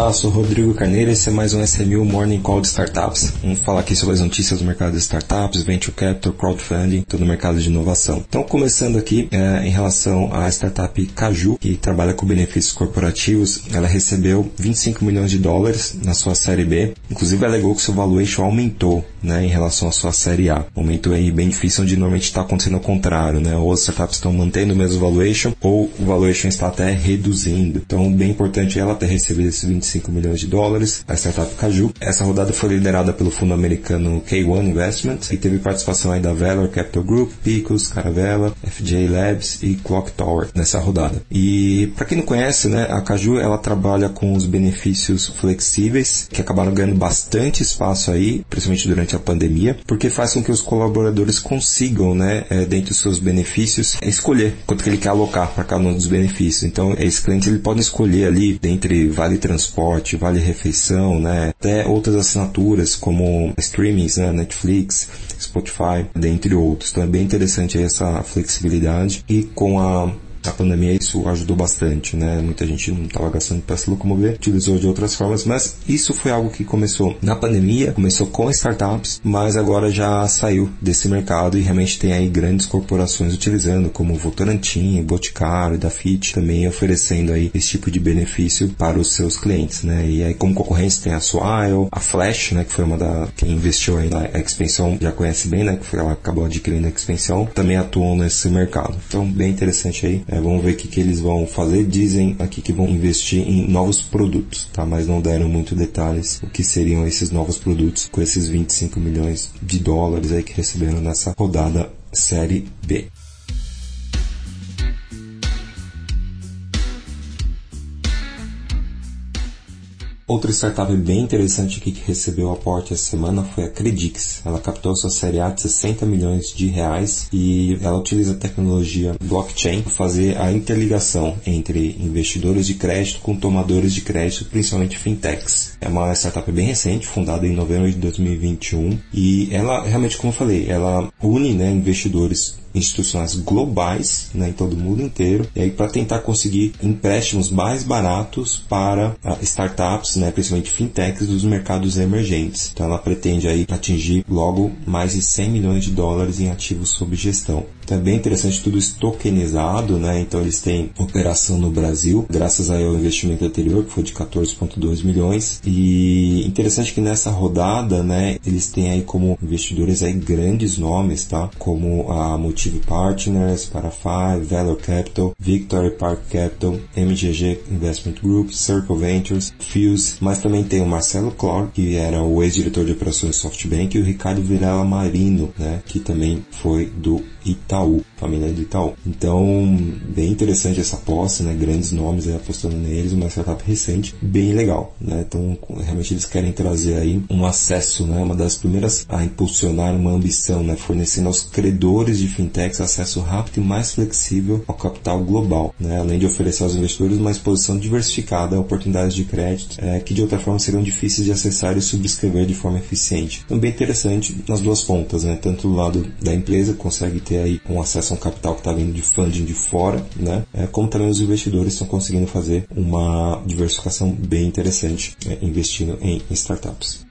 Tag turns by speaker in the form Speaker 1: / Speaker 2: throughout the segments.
Speaker 1: Olá, sou Rodrigo Carneiro esse é mais um SMU Morning Call de Startups. Vamos falar aqui sobre as notícias do mercado de startups, venture capital, crowdfunding, todo o mercado de inovação. Então, começando aqui é, em relação à startup Caju, que trabalha com benefícios corporativos, ela recebeu 25 milhões de dólares na sua série B. Inclusive, alegou que seu valuation aumentou né, em relação à sua série A. Aumentou aí bem difícil, onde normalmente está acontecendo ao contrário, né? Ou as startups estão mantendo o mesmo valuation, ou o valuation está até reduzindo. Então, bem importante ela ter recebido esses 25 milhões de dólares, a startup Caju. Essa rodada foi liderada pelo fundo americano K1 Investment e teve participação aí da Valor Capital Group, Picos, Caravela, FJ Labs e Clock Tower nessa rodada. E para quem não conhece, né, a Caju ela trabalha com os benefícios flexíveis que acabaram ganhando bastante espaço aí, principalmente durante a pandemia, porque faz com que os colaboradores consigam, né, é, dentre os seus benefícios, escolher quanto que ele quer alocar para cada um dos benefícios. Então, esse cliente ele pode escolher ali dentre vale transporte, vale refeição, né? Até outras assinaturas como streamings, né? Netflix, Spotify, dentre outros. Então é bem interessante essa flexibilidade e com a a pandemia isso ajudou bastante, né? Muita gente não estava gastando para se locomover, utilizou de outras formas, mas isso foi algo que começou na pandemia, começou com startups, mas agora já saiu desse mercado e realmente tem aí grandes corporações utilizando, como Votorantim, Boticário, Dafit, também oferecendo aí esse tipo de benefício para os seus clientes, né? E aí como concorrência tem a Swile, a Flash, né? Que foi uma da quem investiu aí na Expensão já conhece bem, né? Que foi, ela acabou adquirindo a Expensão, também atuam nesse mercado. Então bem interessante aí é, vamos ver o que, que eles vão fazer. Dizem aqui que vão investir em novos produtos, tá? Mas não deram muito detalhes o que seriam esses novos produtos com esses 25 milhões de dólares aí que receberam nessa rodada Série B. Outra startup bem interessante aqui que recebeu aporte essa semana foi a Credix. Ela captou sua série A de 60 milhões de reais e ela utiliza a tecnologia blockchain para fazer a interligação entre investidores de crédito com tomadores de crédito, principalmente fintechs. É uma startup bem recente, fundada em novembro de 2021 e ela realmente, como eu falei, ela une né, investidores institucionais globais né, em todo o mundo inteiro e aí para tentar conseguir empréstimos mais baratos para startups, né, principalmente fintechs dos mercados emergentes. Então ela pretende aí atingir logo mais de 100 milhões de dólares em ativos sob gestão. Então é bem interessante tudo isso tokenizado, né? Então eles têm operação no Brasil, graças ao investimento anterior, que foi de 14,2 milhões. E interessante que nessa rodada, né, eles têm aí como investidores aí grandes nomes, tá? Como a Motive Partners, Parafai, Valor Capital, Victory Park Capital, MGG Investment Group, Circle Ventures, Fuse, mas também tem o Marcelo Clor, que era o ex-diretor de operações SoftBank, e o Ricardo Virela Marino, né, que também foi do Itaú, família do Itaú. Então, bem interessante essa aposta, né? Grandes nomes aí apostando neles, uma startup recente, bem legal, né? Então, realmente eles querem trazer aí um acesso, né? Uma das primeiras a impulsionar uma ambição, né? Fornecendo aos credores de fintechs acesso rápido e mais flexível ao capital global, né? Além de oferecer aos investidores uma exposição diversificada a oportunidades de crédito é, que de outra forma seriam difíceis de acessar e subscrever de forma eficiente. Então, bem interessante nas duas pontas, né? Tanto do lado da empresa consegue ter aí um acesso a um capital que está vindo de funding de fora, né? É, como também os investidores estão conseguindo fazer uma diversificação bem interessante né? investindo em startups.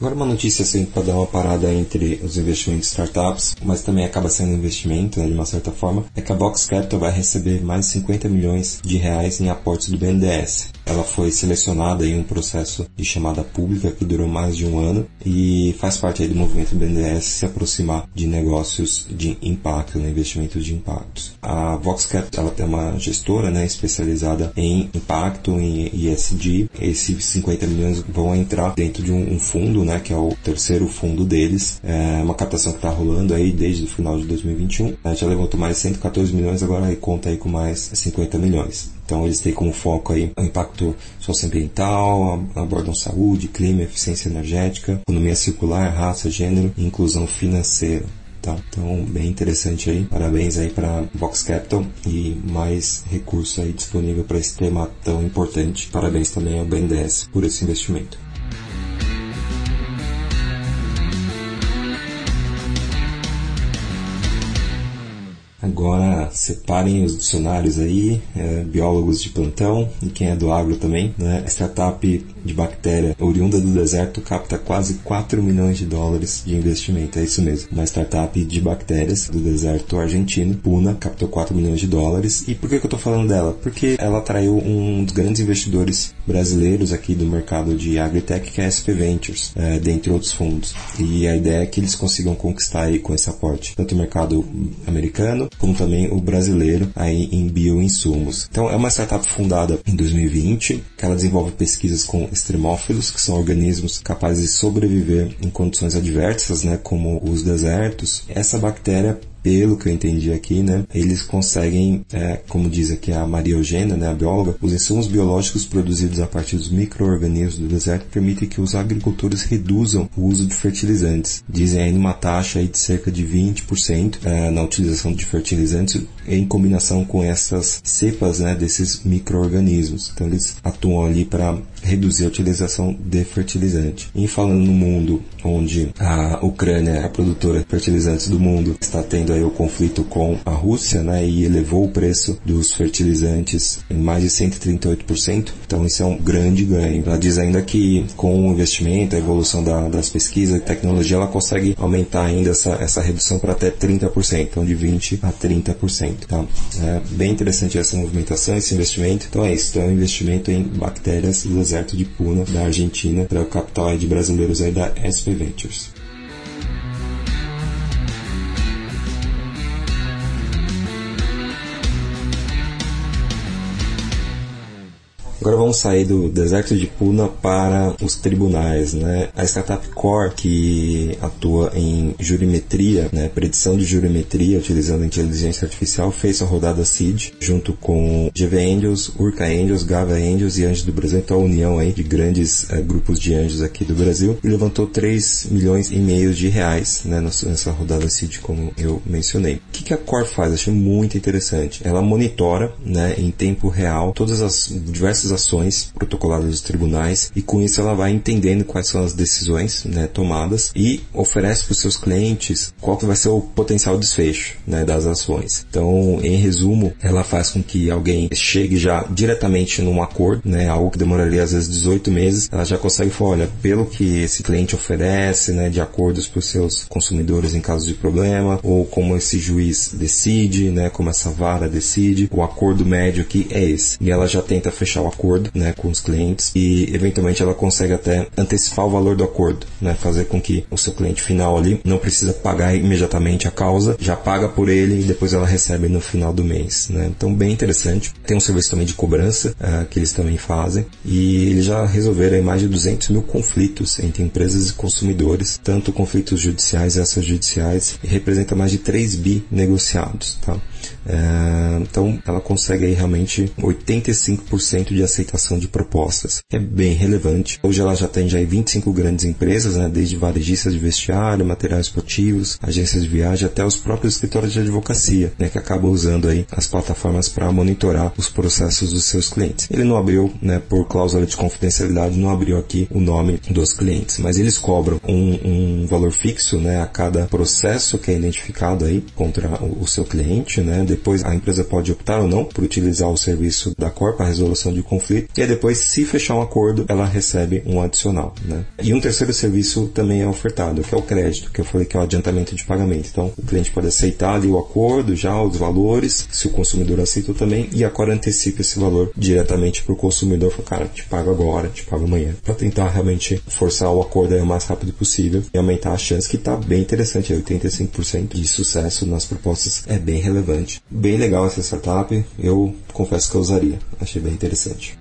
Speaker 1: Agora uma notícia assim para dar uma parada entre os investimentos startups, mas também acaba sendo investimento, né, de uma certa forma, é que a Box Capital vai receber mais de 50 milhões de reais em aportes do BNDES. Ela foi selecionada em um processo de chamada pública que durou mais de um ano e faz parte do movimento BNDES se aproximar de negócios de impacto, né, investimentos de impactos. A Vox Capital ela tem uma gestora né, especializada em impacto, em ESG. Esses 50 milhões vão entrar dentro de um, um fundo, né, que é o terceiro fundo deles. É uma captação que está rolando aí desde o final de 2021. A gente já levantou mais 114 milhões, agora conta aí com mais 50 milhões. Então eles têm como foco aí o impacto socioambiental, abordam saúde, clima, eficiência energética, economia circular, raça, gênero e inclusão financeira. Tá? Então, bem interessante aí. Parabéns aí para Vox Capital e mais recurso aí disponível para esse tema tão importante. Parabéns também ao BNDES por esse investimento. Agora separem os dicionários aí, é, biólogos de plantão e quem é do agro também. Né? A startup de bactéria oriunda do deserto capta quase 4 milhões de dólares de investimento. É isso mesmo. Uma startup de bactérias do deserto argentino, Puna, captou 4 milhões de dólares. E por que, que eu estou falando dela? Porque ela atraiu um dos grandes investidores brasileiros aqui do mercado de agritech, que é a SP Ventures, é, dentre outros fundos. E a ideia é que eles consigam conquistar aí com esse aporte tanto o mercado americano como também o brasileiro aí em bioinsumos. Então é uma startup fundada em 2020 que ela desenvolve pesquisas com extremófilos, que são organismos capazes de sobreviver em condições adversas, né, como os desertos. Essa bactéria pelo que eu entendi aqui, né, eles conseguem, é, como diz aqui a Maria Eugênia, né, a bióloga, os insumos biológicos produzidos a partir dos micro-organismos do deserto permitem que os agricultores reduzam o uso de fertilizantes. Dizem aí numa taxa aí de cerca de 20% é, na utilização de fertilizantes em combinação com essas cepas né, desses micro-organismos. Então eles atuam ali para reduzir a utilização de fertilizante. E falando no mundo onde a Ucrânia é a produtora de fertilizantes do mundo, está tendo aí o conflito com a Rússia, né, e elevou o preço dos fertilizantes em mais de 138%. Então isso é um grande ganho. Ela diz ainda que com o investimento, a evolução da, das pesquisas e tecnologia, ela consegue aumentar ainda essa, essa redução para até 30%, então de 20 a 30%. Tá? É bem interessante essa movimentação, esse investimento. Então é isso, então é um investimento em bactérias do deserto de Puna, da Argentina, para o capital de brasileiros aí da SP Ventures. Agora vamos sair do deserto de Puna para os tribunais, né? A startup Core, que atua em jurimetria, né? predição de jurimetria utilizando inteligência artificial, fez a rodada Seed junto com GV Angels, Urca Angels, Gava Angels e Anjos do Brasil, então a união aí de grandes uh, grupos de anjos aqui do Brasil, e levantou 3 milhões e meio de reais né? nessa rodada Seed, como eu mencionei. O que, que a Core faz? Achei muito interessante. Ela monitora né, em tempo real todas as diversas ações protocoladas dos tribunais e com isso ela vai entendendo quais são as decisões né, tomadas e oferece para os seus clientes qual que vai ser o potencial desfecho né, das ações. Então, em resumo, ela faz com que alguém chegue já diretamente num acordo, né, algo que demoraria às vezes 18 meses, ela já consegue falar, olha, pelo que esse cliente oferece, né, de acordos para os seus consumidores em caso de problema, ou como esse juiz decide, né, como essa vara decide, o acordo médio aqui é esse. E ela já tenta fechar o acordo né, com os clientes e eventualmente ela consegue até antecipar o valor do acordo, né, fazer com que o seu cliente final ali não precisa pagar imediatamente a causa, já paga por ele e depois ela recebe no final do mês. Né? Então bem interessante. Tem um serviço também de cobrança uh, que eles também fazem e eles já resolveram mais de 200 mil conflitos entre empresas e consumidores, tanto conflitos judiciais e extrajudiciais, e representa mais de 3 bi negociados. Tá? É, então ela consegue aí realmente 85% de aceitação de propostas, é bem relevante. Hoje ela já atende aí 25 grandes empresas, né, desde varejistas de vestiário, materiais esportivos, agências de viagem, até os próprios escritórios de advocacia, né, que acabam usando aí as plataformas para monitorar os processos dos seus clientes. Ele não abriu, né, por cláusula de confidencialidade, não abriu aqui o nome dos clientes, mas eles cobram um, um valor fixo, né, a cada processo que é identificado aí contra o, o seu cliente, né, depois a empresa pode optar ou não por utilizar o serviço da Core para resolução de conflito. E depois, se fechar um acordo, ela recebe um adicional. Né? E um terceiro serviço também é ofertado, que é o crédito, que eu falei que é o adiantamento de pagamento. Então, o cliente pode aceitar ali o acordo, já os valores, se o consumidor aceita também, e a Core antecipa esse valor diretamente para o consumidor. Fala, cara, te pago agora, te pago amanhã. Para tentar realmente forçar o acordo o mais rápido possível e aumentar a chance que está bem interessante. 85% de sucesso nas propostas é bem relevante. Bem legal essa startup, eu confesso que eu usaria, achei bem interessante.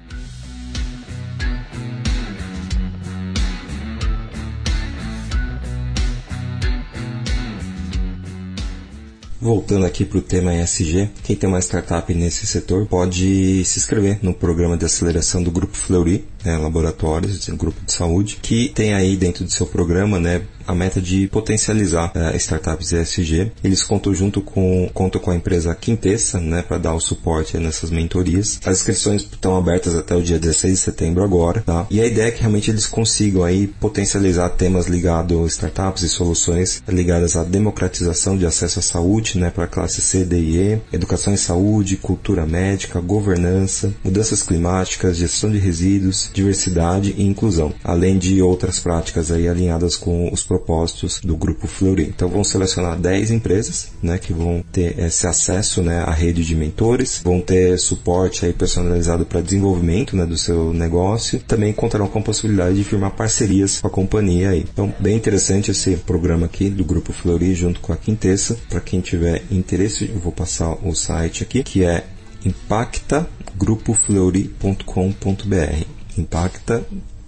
Speaker 1: Voltando aqui para o tema ESG, quem tem uma startup nesse setor pode se inscrever no programa de aceleração do Grupo Fleury, né, laboratórios, um grupo de saúde, que tem aí dentro do seu programa, né, a meta de potencializar uh, startups ESG. Eles contam junto com contam com a empresa Quintessa, né, para dar o suporte nessas mentorias. As inscrições estão abertas até o dia 16 de setembro agora, tá? E a ideia é que realmente eles consigam aí potencializar temas ligados a startups e soluções ligadas à democratização de acesso à saúde, né, para classe C, D e E, educação em saúde, cultura médica, governança, mudanças climáticas, gestão de resíduos, diversidade e inclusão, além de outras práticas aí alinhadas com os propósitos do grupo Fleury. Então vão selecionar 10 empresas, né, que vão ter esse acesso, né, à rede de mentores, vão ter suporte aí personalizado para desenvolvimento, né, do seu negócio. Também contarão com a possibilidade de firmar parcerias com a companhia aí. Então, bem interessante esse programa aqui do grupo Fleury junto com a Quintessa. Para quem tiver interesse, eu vou passar o site aqui, que é impactagrupo.fleury.com.br. Impacta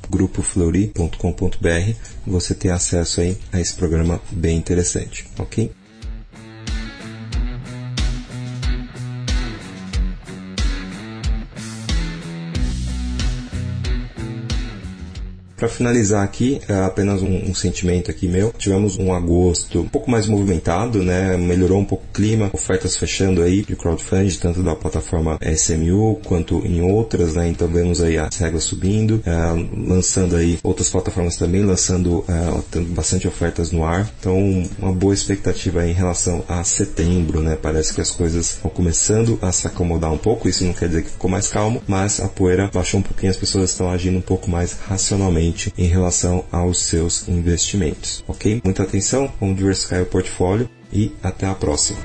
Speaker 1: grupofleury.com.br, você tem acesso aí a esse programa bem interessante, ok? Para finalizar aqui, é apenas um, um, sentimento aqui meu. Tivemos um agosto um pouco mais movimentado, né? Melhorou um pouco o clima, ofertas fechando aí de crowdfunding, tanto da plataforma SMU quanto em outras, né? Então vemos aí as regras subindo, é, lançando aí outras plataformas também, lançando é, bastante ofertas no ar. Então, uma boa expectativa em relação a setembro, né? Parece que as coisas estão começando a se acomodar um pouco. Isso não quer dizer que ficou mais calmo, mas a poeira baixou um pouquinho, as pessoas estão agindo um pouco mais racionalmente em relação aos seus investimentos, ok? Muita atenção, vamos diversificar o portfólio e até a próxima.